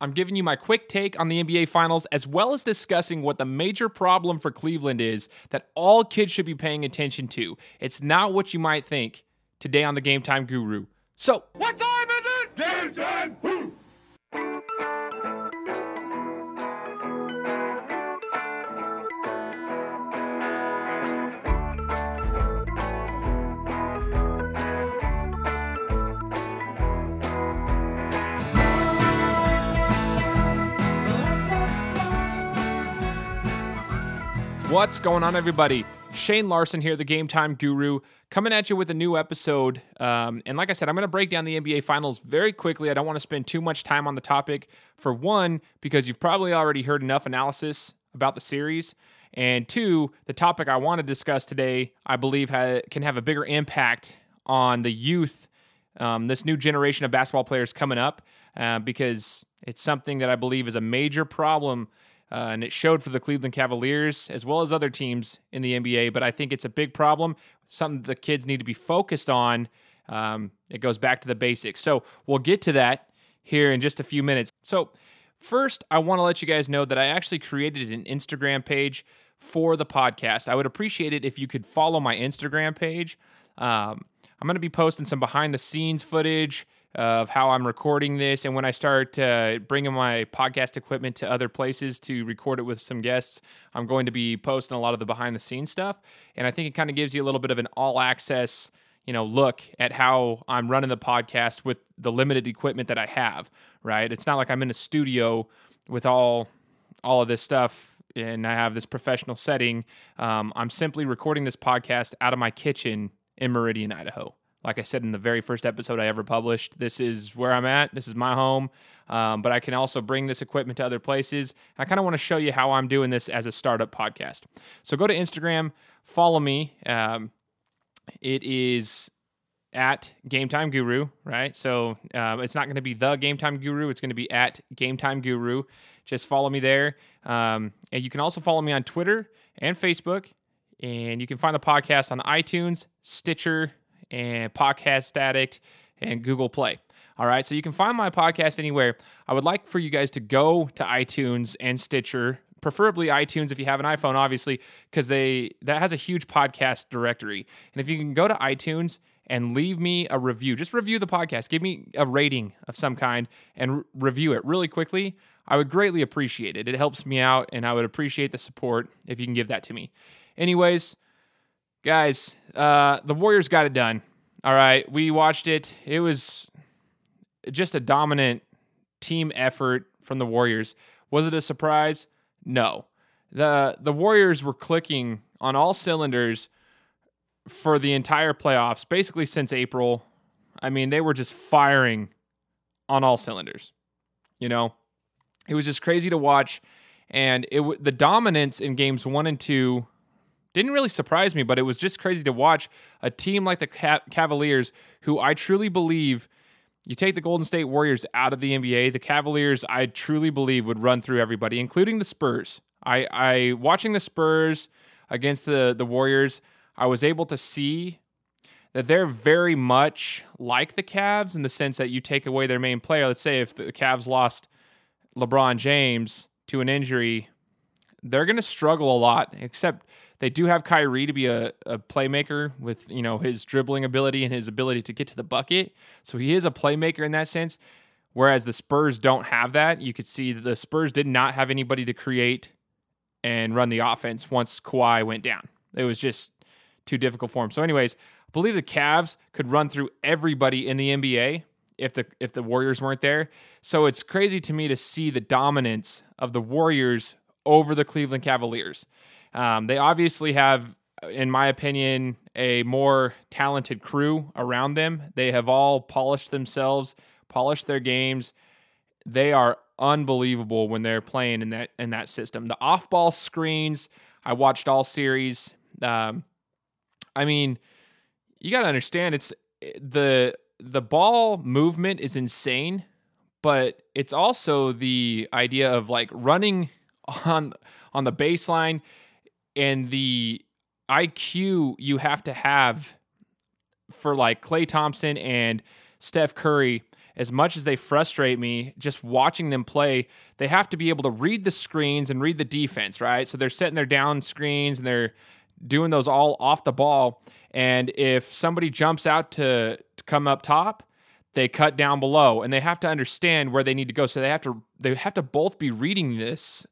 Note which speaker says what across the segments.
Speaker 1: I'm giving you my quick take on the NBA Finals, as well as discussing what the major problem for Cleveland is that all kids should be paying attention to. It's not what you might think today on the Game Time Guru. So,
Speaker 2: What time
Speaker 1: What's going on, everybody? Shane Larson here, the Game Time Guru, coming at you with a new episode. Um, and like I said, I'm going to break down the NBA Finals very quickly. I don't want to spend too much time on the topic. For one, because you've probably already heard enough analysis about the series. And two, the topic I want to discuss today, I believe, ha- can have a bigger impact on the youth, um, this new generation of basketball players coming up, uh, because it's something that I believe is a major problem uh, and it showed for the Cleveland Cavaliers as well as other teams in the NBA. But I think it's a big problem, something the kids need to be focused on. Um, it goes back to the basics. So we'll get to that here in just a few minutes. So, first, I want to let you guys know that I actually created an Instagram page for the podcast. I would appreciate it if you could follow my Instagram page. Um, I'm going to be posting some behind the scenes footage of how I'm recording this. And when I start uh, bringing my podcast equipment to other places to record it with some guests, I'm going to be posting a lot of the behind the scenes stuff. And I think it kind of gives you a little bit of an all access you know look at how I'm running the podcast with the limited equipment that I have right it's not like I'm in a studio with all all of this stuff and I have this professional setting um, I'm simply recording this podcast out of my kitchen in Meridian Idaho like I said in the very first episode I ever published, this is where I'm at. This is my home. Um, but I can also bring this equipment to other places. I kind of want to show you how I'm doing this as a startup podcast. So go to Instagram, follow me. Um, it is at Game Time Guru, right? So um, it's not going to be the Game Time Guru. It's going to be at Game Time Guru. Just follow me there. Um, and you can also follow me on Twitter and Facebook. And you can find the podcast on iTunes, Stitcher, and Podcast Addict and Google Play. All right, so you can find my podcast anywhere. I would like for you guys to go to iTunes and Stitcher, preferably iTunes if you have an iPhone, obviously, because they that has a huge podcast directory. And if you can go to iTunes and leave me a review, just review the podcast, give me a rating of some kind, and re- review it really quickly. I would greatly appreciate it. It helps me out, and I would appreciate the support if you can give that to me. Anyways, guys, uh, the Warriors got it done. All right, we watched it. It was just a dominant team effort from the Warriors. Was it a surprise? No. the The Warriors were clicking on all cylinders for the entire playoffs, basically since April. I mean, they were just firing on all cylinders. You know, it was just crazy to watch, and it the dominance in games one and two didn't really surprise me, but it was just crazy to watch a team like the Cavaliers, who I truly believe you take the Golden State Warriors out of the NBA, the Cavaliers, I truly believe, would run through everybody, including the Spurs. I, I watching the Spurs against the, the Warriors, I was able to see that they're very much like the Cavs in the sense that you take away their main player. Let's say if the Cavs lost LeBron James to an injury, they're going to struggle a lot, except they do have Kyrie to be a, a playmaker with you know his dribbling ability and his ability to get to the bucket. So he is a playmaker in that sense. Whereas the Spurs don't have that. You could see the Spurs did not have anybody to create and run the offense once Kawhi went down. It was just too difficult for him. So, anyways, I believe the Cavs could run through everybody in the NBA if the if the Warriors weren't there. So it's crazy to me to see the dominance of the Warriors over the Cleveland Cavaliers. Um, they obviously have, in my opinion, a more talented crew around them. They have all polished themselves, polished their games. They are unbelievable when they're playing in that in that system. The off-ball screens, I watched all series. Um, I mean, you got to understand it's the the ball movement is insane, but it's also the idea of like running on on the baseline and the IQ you have to have for like Klay Thompson and Steph Curry as much as they frustrate me, just watching them play, they have to be able to read the screens and read the defense, right? So they're setting their down screens and they're doing those all off the ball. And if somebody jumps out to, to come up top, they cut down below and they have to understand where they need to go. So they have to they have to both be reading this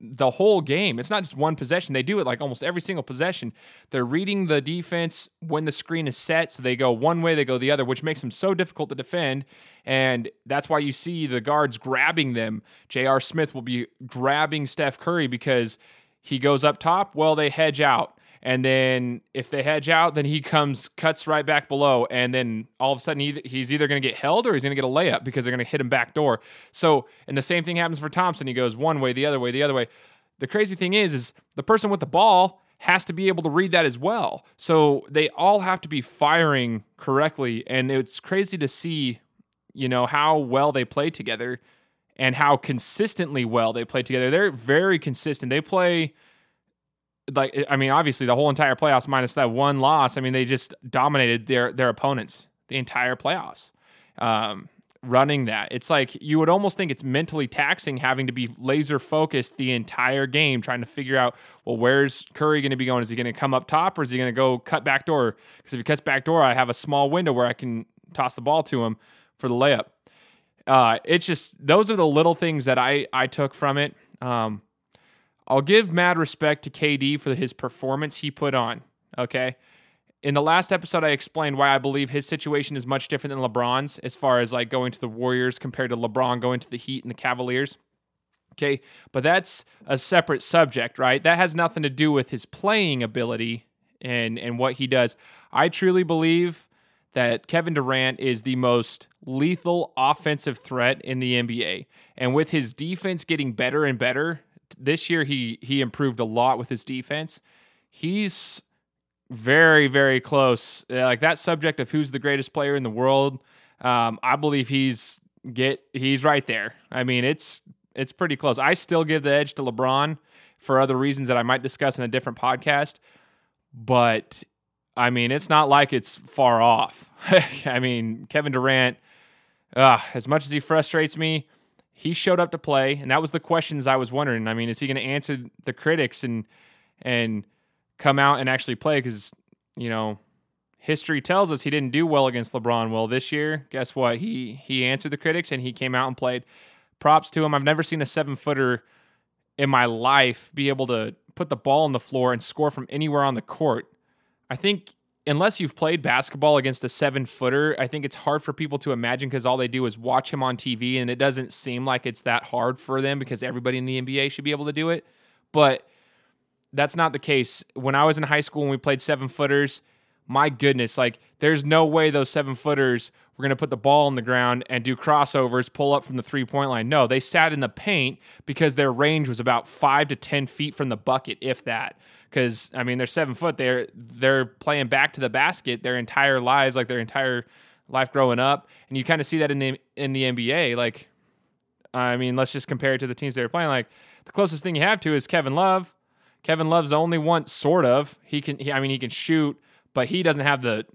Speaker 1: the whole game. It's not just one possession. They do it like almost every single possession. They're reading the defense when the screen is set. So they go one way, they go the other, which makes them so difficult to defend. And that's why you see the guards grabbing them. J.R. Smith will be grabbing Steph Curry because he goes up top. Well, they hedge out. And then if they hedge out, then he comes, cuts right back below. And then all of a sudden he, he's either going to get held or he's going to get a layup because they're going to hit him back door. So, and the same thing happens for Thompson. He goes one way, the other way, the other way. The crazy thing is, is the person with the ball has to be able to read that as well. So they all have to be firing correctly. And it's crazy to see, you know, how well they play together and how consistently well they play together. They're very consistent. They play like I mean, obviously the whole entire playoffs minus that one loss. I mean, they just dominated their their opponents the entire playoffs. Um, running that, it's like you would almost think it's mentally taxing having to be laser focused the entire game, trying to figure out well, where's Curry going to be going? Is he going to come up top or is he going to go cut back door? Because if he cuts back door, I have a small window where I can toss the ball to him for the layup. Uh, it's just those are the little things that I I took from it. Um, I'll give mad respect to KD for his performance he put on. Okay. In the last episode, I explained why I believe his situation is much different than LeBron's as far as like going to the Warriors compared to LeBron going to the Heat and the Cavaliers. Okay. But that's a separate subject, right? That has nothing to do with his playing ability and, and what he does. I truly believe that Kevin Durant is the most lethal offensive threat in the NBA. And with his defense getting better and better, this year he he improved a lot with his defense. He's very very close. Uh, like that subject of who's the greatest player in the world. Um, I believe he's get he's right there. I mean, it's it's pretty close. I still give the edge to LeBron for other reasons that I might discuss in a different podcast, but I mean, it's not like it's far off. I mean, Kevin Durant, uh, as much as he frustrates me, he showed up to play, and that was the questions I was wondering. I mean, is he going to answer the critics and and come out and actually play? Because you know, history tells us he didn't do well against LeBron. Well, this year, guess what? He he answered the critics and he came out and played. Props to him. I've never seen a seven footer in my life be able to put the ball on the floor and score from anywhere on the court. I think unless you've played basketball against a seven footer, I think it's hard for people to imagine because all they do is watch him on TV and it doesn't seem like it's that hard for them because everybody in the NBA should be able to do it. But that's not the case. When I was in high school and we played seven footers, my goodness, like there's no way those seven footers were going to put the ball on the ground and do crossovers, pull up from the three point line. No, they sat in the paint because their range was about five to 10 feet from the bucket, if that because I mean they're seven foot. They're they're playing back to the basket their entire lives, like their entire life growing up, and you kind of see that in the in the NBA. Like, I mean, let's just compare it to the teams they were playing. Like the closest thing you have to is Kevin Love. Kevin Love's the only one, sort of. He can, he, I mean, he can shoot, but he doesn't have the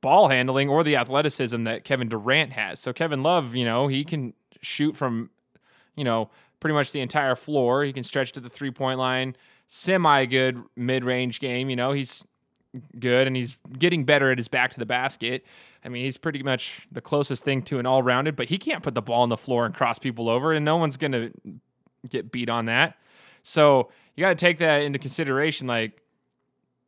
Speaker 1: ball handling or the athleticism that Kevin Durant has. So Kevin Love, you know, he can shoot from, you know, pretty much the entire floor. He can stretch to the three point line semi good mid range game. You know, he's good and he's getting better at his back to the basket. I mean, he's pretty much the closest thing to an all rounded, but he can't put the ball on the floor and cross people over, and no one's going to get beat on that. So you got to take that into consideration. Like,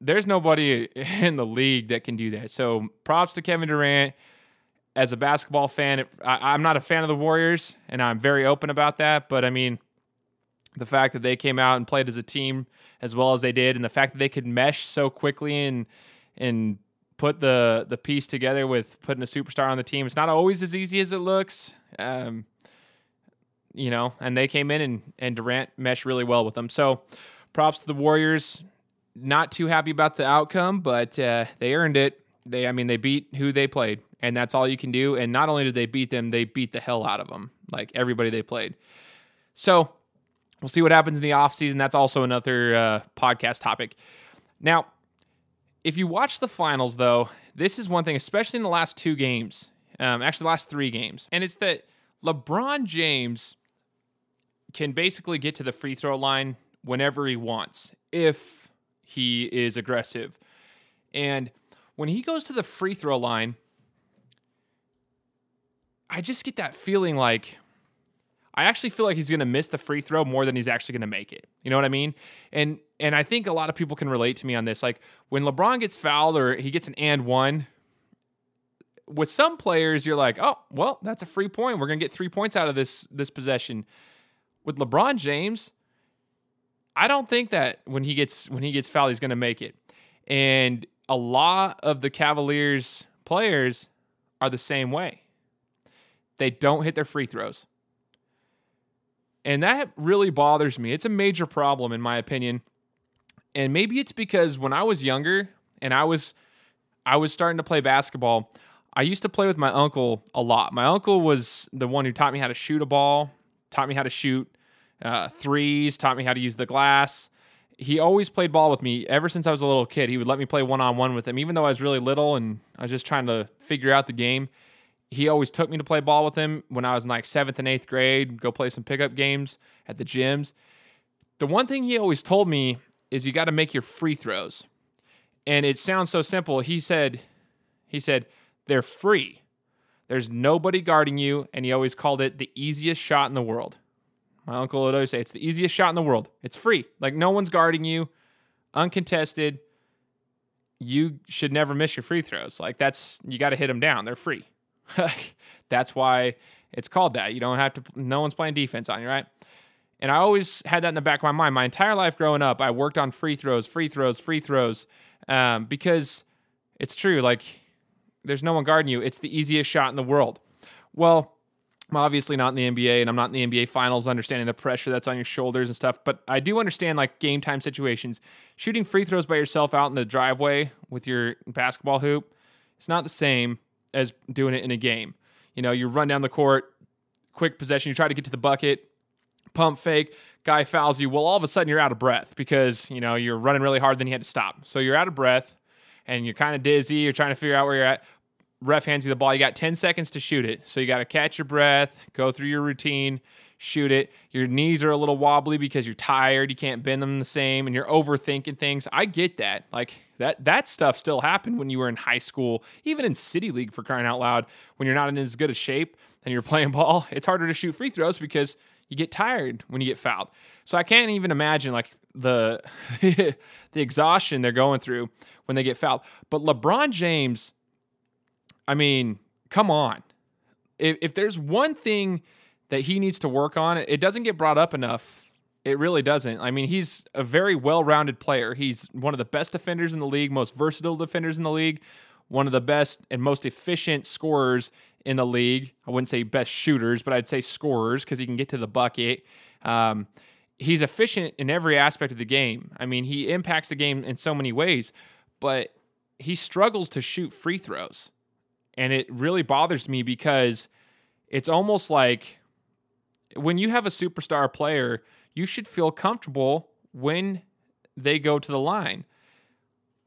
Speaker 1: there's nobody in the league that can do that. So props to Kevin Durant. As a basketball fan, I, I'm not a fan of the Warriors, and I'm very open about that. But I mean, the fact that they came out and played as a team as well as they did, and the fact that they could mesh so quickly and and put the the piece together with putting a superstar on the team. It's not always as easy as it looks. Um, you know, and they came in and and Durant meshed really well with them. So, props to the Warriors. Not too happy about the outcome, but uh, they earned it. They, I mean, they beat who they played, and that's all you can do. And not only did they beat them, they beat the hell out of them, like everybody they played. So We'll see what happens in the offseason. That's also another uh, podcast topic. Now, if you watch the finals, though, this is one thing, especially in the last two games. Um, actually, the last three games. And it's that LeBron James can basically get to the free throw line whenever he wants if he is aggressive. And when he goes to the free throw line, I just get that feeling like I actually feel like he's going to miss the free throw more than he's actually going to make it. You know what I mean? And and I think a lot of people can relate to me on this. Like when LeBron gets fouled or he gets an and one, with some players you're like, "Oh, well, that's a free point. We're going to get 3 points out of this this possession." With LeBron James, I don't think that when he gets when he gets fouled he's going to make it. And a lot of the Cavaliers players are the same way. They don't hit their free throws. And that really bothers me. It's a major problem, in my opinion. And maybe it's because when I was younger and I was I was starting to play basketball, I used to play with my uncle a lot. My uncle was the one who taught me how to shoot a ball, taught me how to shoot uh, threes, taught me how to use the glass. He always played ball with me ever since I was a little kid. He would let me play one on one with him, even though I was really little and I was just trying to figure out the game he always took me to play ball with him when I was in like seventh and eighth grade, go play some pickup games at the gyms. The one thing he always told me is you got to make your free throws. And it sounds so simple. He said, he said, they're free. There's nobody guarding you. And he always called it the easiest shot in the world. My uncle would always say, it's the easiest shot in the world. It's free. Like no one's guarding you, uncontested. You should never miss your free throws. Like that's, you got to hit them down. They're free. That's why it's called that. You don't have to, no one's playing defense on you, right? And I always had that in the back of my mind. My entire life growing up, I worked on free throws, free throws, free throws, um, because it's true. Like, there's no one guarding you. It's the easiest shot in the world. Well, I'm obviously not in the NBA and I'm not in the NBA finals, understanding the pressure that's on your shoulders and stuff, but I do understand like game time situations. Shooting free throws by yourself out in the driveway with your basketball hoop, it's not the same as doing it in a game. You know, you run down the court, quick possession, you try to get to the bucket, pump fake, guy fouls you. Well, all of a sudden you're out of breath because, you know, you're running really hard, then you had to stop. So you're out of breath and you're kind of dizzy, you're trying to figure out where you're at. Ref hands you the ball, you got 10 seconds to shoot it. So you got to catch your breath, go through your routine, shoot it. Your knees are a little wobbly because you're tired, you can't bend them the same, and you're overthinking things. I get that. Like that that stuff still happened when you were in high school, even in city league for crying out loud. When you're not in as good a shape and you're playing ball, it's harder to shoot free throws because you get tired when you get fouled. So I can't even imagine like the the exhaustion they're going through when they get fouled. But LeBron James, I mean, come on. If, if there's one thing that he needs to work on. It doesn't get brought up enough. It really doesn't. I mean, he's a very well rounded player. He's one of the best defenders in the league, most versatile defenders in the league, one of the best and most efficient scorers in the league. I wouldn't say best shooters, but I'd say scorers because he can get to the bucket. Um, he's efficient in every aspect of the game. I mean, he impacts the game in so many ways, but he struggles to shoot free throws. And it really bothers me because it's almost like when you have a superstar player, you should feel comfortable when they go to the line.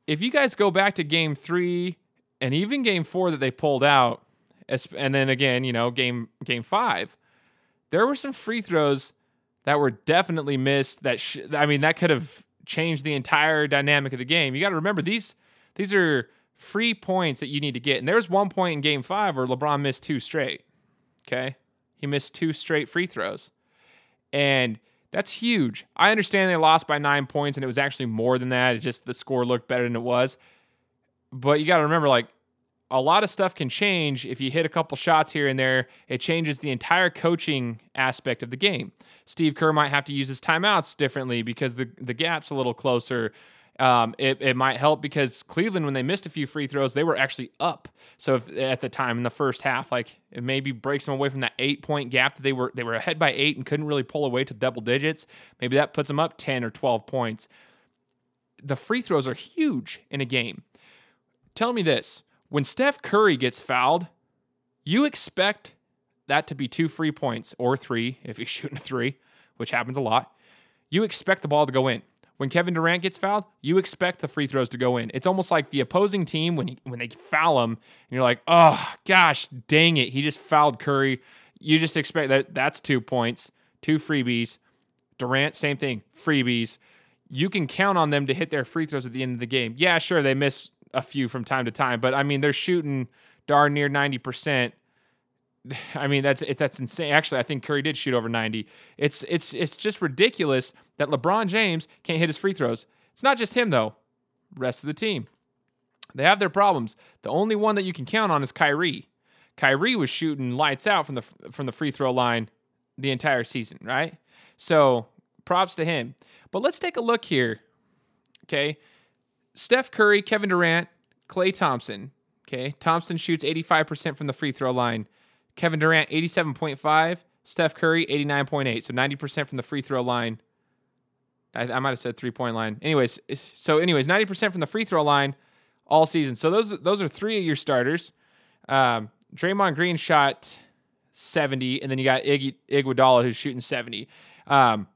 Speaker 1: If you guys go back to game three and even game four that they pulled out, and then again, you know, game game five, there were some free throws that were definitely missed. That sh- I mean, that could have changed the entire dynamic of the game. You got to remember these these are free points that you need to get. And there was one point in game five where LeBron missed two straight. Okay. He missed two straight free throws. And that's huge. I understand they lost by nine points and it was actually more than that. It just the score looked better than it was. But you got to remember, like, a lot of stuff can change if you hit a couple shots here and there. It changes the entire coaching aspect of the game. Steve Kerr might have to use his timeouts differently because the, the gap's a little closer. Um, it, it might help because Cleveland, when they missed a few free throws, they were actually up. So if, at the time in the first half, like it maybe breaks them away from that eight point gap that they were they were ahead by eight and couldn't really pull away to double digits. Maybe that puts them up ten or twelve points. The free throws are huge in a game. Tell me this: when Steph Curry gets fouled, you expect that to be two free points or three if you're shooting a three, which happens a lot. You expect the ball to go in when Kevin Durant gets fouled, you expect the free throws to go in. It's almost like the opposing team when he, when they foul him, and you're like, oh gosh, dang it, he just fouled Curry. You just expect that that's two points, two freebies. Durant, same thing, freebies. You can count on them to hit their free throws at the end of the game. Yeah, sure, they miss a few from time to time, but I mean they're shooting darn near ninety percent. I mean that's that's insane. Actually, I think Curry did shoot over ninety. It's it's it's just ridiculous that LeBron James can't hit his free throws. It's not just him though. Rest of the team, they have their problems. The only one that you can count on is Kyrie. Kyrie was shooting lights out from the from the free throw line the entire season, right? So props to him. But let's take a look here. Okay. Steph Curry, Kevin Durant, Klay Thompson. Okay. Thompson shoots 85% from the free throw line. Kevin Durant, 87.5. Steph Curry, 89.8. So 90% from the free throw line. I, I might have said three point line. Anyways, so anyways, 90% from the free throw line all season. So those those are three of your starters. Um, Draymond Green shot 70, and then you got Iggy, Iguodala who's shooting 70. Um,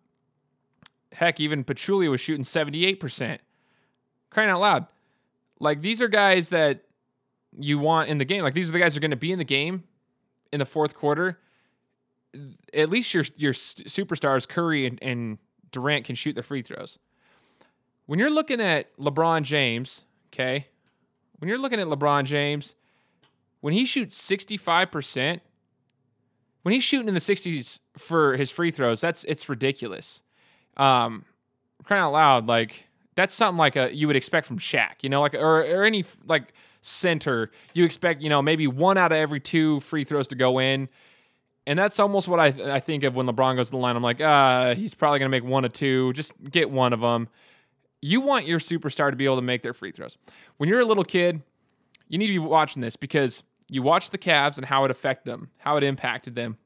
Speaker 1: heck, even Pachulia was shooting 78%. Crying out loud. Like, these are guys that you want in the game. Like, these are the guys that are going to be in the game in the fourth quarter. At least your your superstars, Curry and, and Durant, can shoot the free throws. When you're looking at LeBron James, okay, when you're looking at LeBron James, when he shoots 65%, when he's shooting in the 60s for his free throws, that's it's ridiculous. Um, crying out loud, like that's something like a you would expect from Shaq, you know, like or or any like center. You expect, you know, maybe one out of every two free throws to go in. And that's almost what I, I think of when LeBron goes to the line. I'm like, uh, he's probably going to make one or two. Just get one of them. You want your superstar to be able to make their free throws. When you're a little kid, you need to be watching this because you watch the Cavs and how it affected them, how it impacted them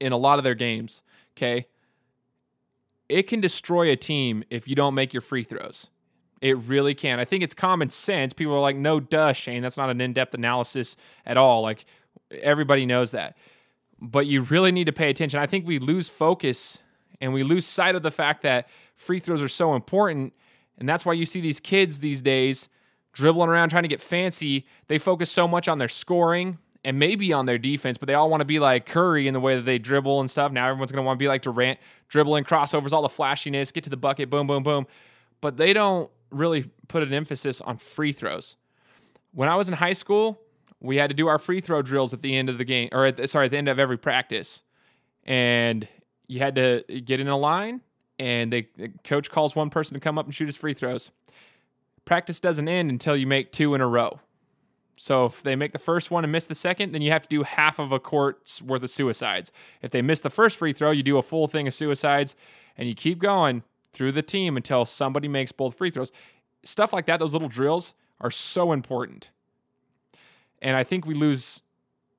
Speaker 1: in a lot of their games. Okay. It can destroy a team if you don't make your free throws. It really can. I think it's common sense. People are like, no, duh, Shane. That's not an in depth analysis at all. Like, everybody knows that. But you really need to pay attention. I think we lose focus and we lose sight of the fact that free throws are so important. And that's why you see these kids these days dribbling around trying to get fancy. They focus so much on their scoring and maybe on their defense, but they all want to be like Curry in the way that they dribble and stuff. Now everyone's going to want to be like Durant, dribbling, crossovers, all the flashiness, get to the bucket, boom, boom, boom. But they don't really put an emphasis on free throws. When I was in high school, we had to do our free throw drills at the end of the game, or at the, sorry, at the end of every practice. And you had to get in a line, and they, the coach calls one person to come up and shoot his free throws practice doesn't end until you make two in a row. So if they make the first one and miss the second, then you have to do half of a court's worth of suicides. If they miss the first free throw, you do a full thing of suicides and you keep going through the team until somebody makes both free throws. Stuff like that, those little drills are so important. And I think we lose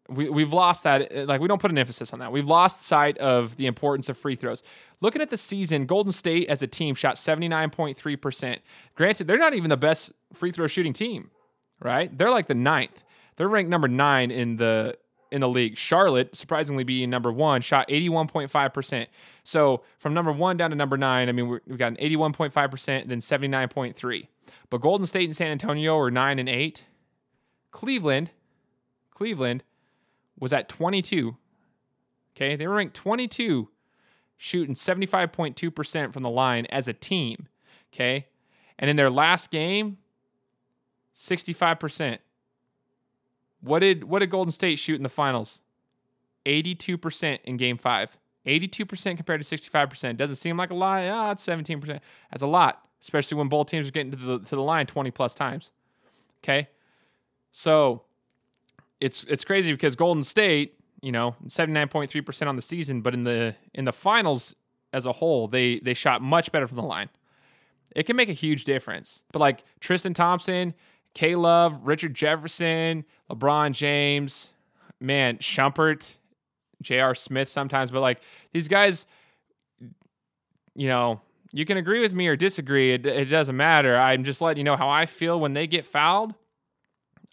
Speaker 1: we, we've lost that. Eh, like, we don't put an emphasis on that. We've lost sight of the importance of free throws. Looking at the season, Golden State as a team shot 79.3%. Granted, they're not even the best free throw shooting team, right? They're like the ninth. They're ranked number nine in the in the league. Charlotte, surprisingly being number one, shot 81.5%. So from number one down to number nine, I mean, we've got an 81.5%, then 79.3. But Golden State and San Antonio are nine and eight. Cleveland, Cleveland was at 22. Okay, they were ranked 22, shooting 75.2% from the line as a team. Okay, and in their last game, 65%. What did what did Golden State shoot in the finals? 82% in game five. 82% compared to 65%. Doesn't seem like a lot. Ah, it's 17%. That's a lot, especially when both teams are getting to the to the line 20 plus times. Okay. So it's it's crazy because Golden State, you know, 79.3% on the season, but in the in the finals as a whole, they they shot much better from the line. It can make a huge difference. But like Tristan Thompson, K Love, Richard Jefferson, LeBron James, man, Shumpert, J.R. Smith sometimes, but like these guys, you know, you can agree with me or disagree. It, it doesn't matter. I'm just letting you know how I feel when they get fouled.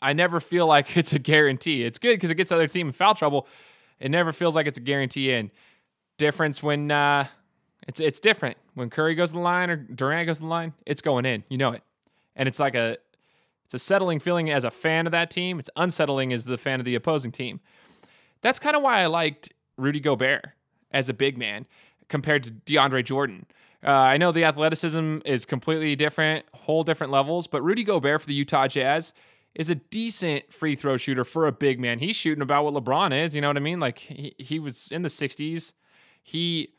Speaker 1: I never feel like it's a guarantee. It's good because it gets other team in foul trouble. It never feels like it's a guarantee. And difference when uh, It's it's different when Curry goes to the line or Durant goes to the line. It's going in. You know it, and it's like a it's a settling feeling as a fan of that team. It's unsettling as the fan of the opposing team. That's kind of why I liked Rudy Gobert as a big man compared to DeAndre Jordan. Uh, I know the athleticism is completely different, whole different levels, but Rudy Gobert for the Utah Jazz is a decent free throw shooter for a big man. He's shooting about what LeBron is, you know what I mean? Like he, he was in the 60s. He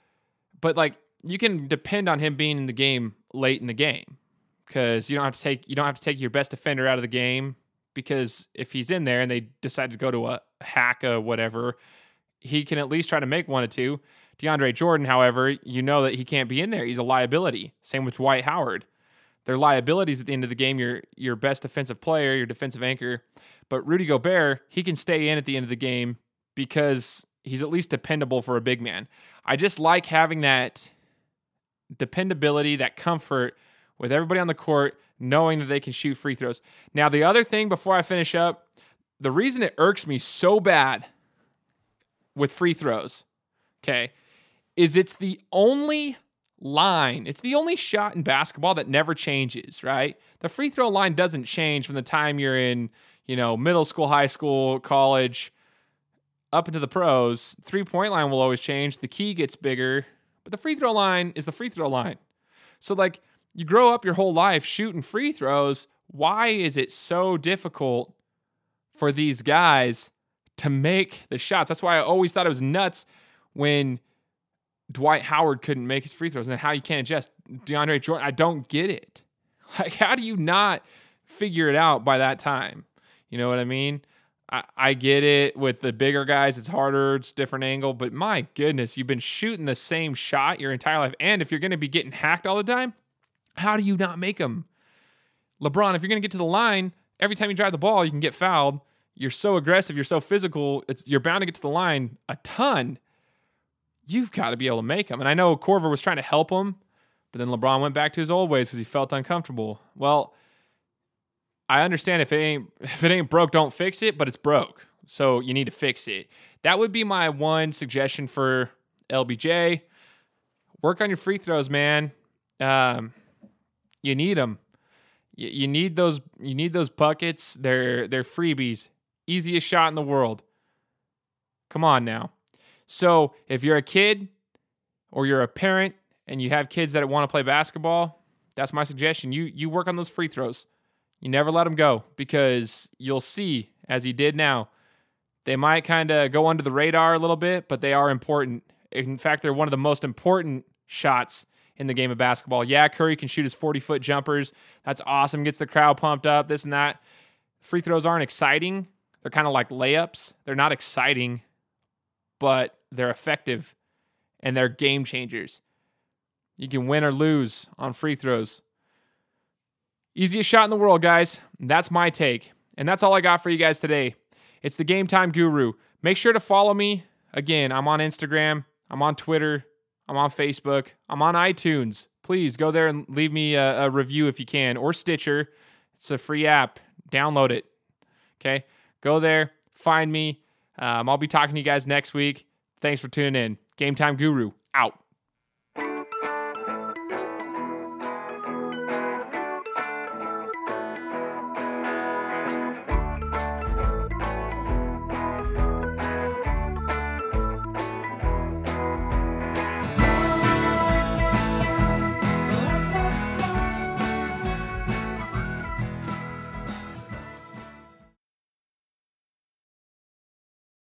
Speaker 1: but like you can depend on him being in the game late in the game because you don't have to take you don't have to take your best defender out of the game because if he's in there and they decide to go to a hack or whatever, he can at least try to make one or two. DeAndre Jordan, however, you know that he can't be in there. He's a liability. Same with Dwight Howard. They're liabilities at the end of the game. Your your best defensive player, your defensive anchor. But Rudy Gobert, he can stay in at the end of the game because he's at least dependable for a big man. I just like having that dependability, that comfort with everybody on the court knowing that they can shoot free throws. Now, the other thing before I finish up, the reason it irks me so bad with free throws, okay, is it's the only line, it's the only shot in basketball that never changes, right? The free throw line doesn't change from the time you're in, you know, middle school, high school, college, up into the pros. Three point line will always change. The key gets bigger, but the free throw line is the free throw line. So, like, you grow up your whole life shooting free throws. Why is it so difficult for these guys to make the shots? That's why I always thought it was nuts when Dwight Howard couldn't make his free throws and how you can't adjust. DeAndre Jordan, I don't get it. Like, how do you not figure it out by that time? You know what I mean? I, I get it with the bigger guys, it's harder, it's different angle, but my goodness, you've been shooting the same shot your entire life. And if you're going to be getting hacked all the time, how do you not make them? LeBron, if you're going to get to the line, every time you drive the ball, you can get fouled. You're so aggressive, you're so physical, it's you're bound to get to the line a ton. You've got to be able to make them. And I know Korver was trying to help him, but then LeBron went back to his old ways because he felt uncomfortable. Well, I understand if it ain't if it ain't broke, don't fix it, but it's broke. So you need to fix it. That would be my one suggestion for LBJ. Work on your free throws, man. Um, you need them. You, you need those. You need those buckets. They're they're freebies. Easiest shot in the world. Come on now. So if you're a kid or you're a parent and you have kids that want to play basketball, that's my suggestion. You you work on those free throws. You never let them go because you'll see, as he did now, they might kind of go under the radar a little bit, but they are important. In fact, they're one of the most important shots in the game of basketball. Yeah, Curry can shoot his 40 foot jumpers. That's awesome. Gets the crowd pumped up, this and that. Free throws aren't exciting. They're kind of like layups. They're not exciting, but they're effective and they're game changers. You can win or lose on free throws. Easiest shot in the world, guys. That's my take. And that's all I got for you guys today. It's the Game Time Guru. Make sure to follow me. Again, I'm on Instagram, I'm on Twitter, I'm on Facebook, I'm on iTunes. Please go there and leave me a, a review if you can, or Stitcher. It's a free app. Download it. Okay. Go there, find me. Um, I'll be talking to you guys next week. Thanks for tuning in. Game Time Guru out.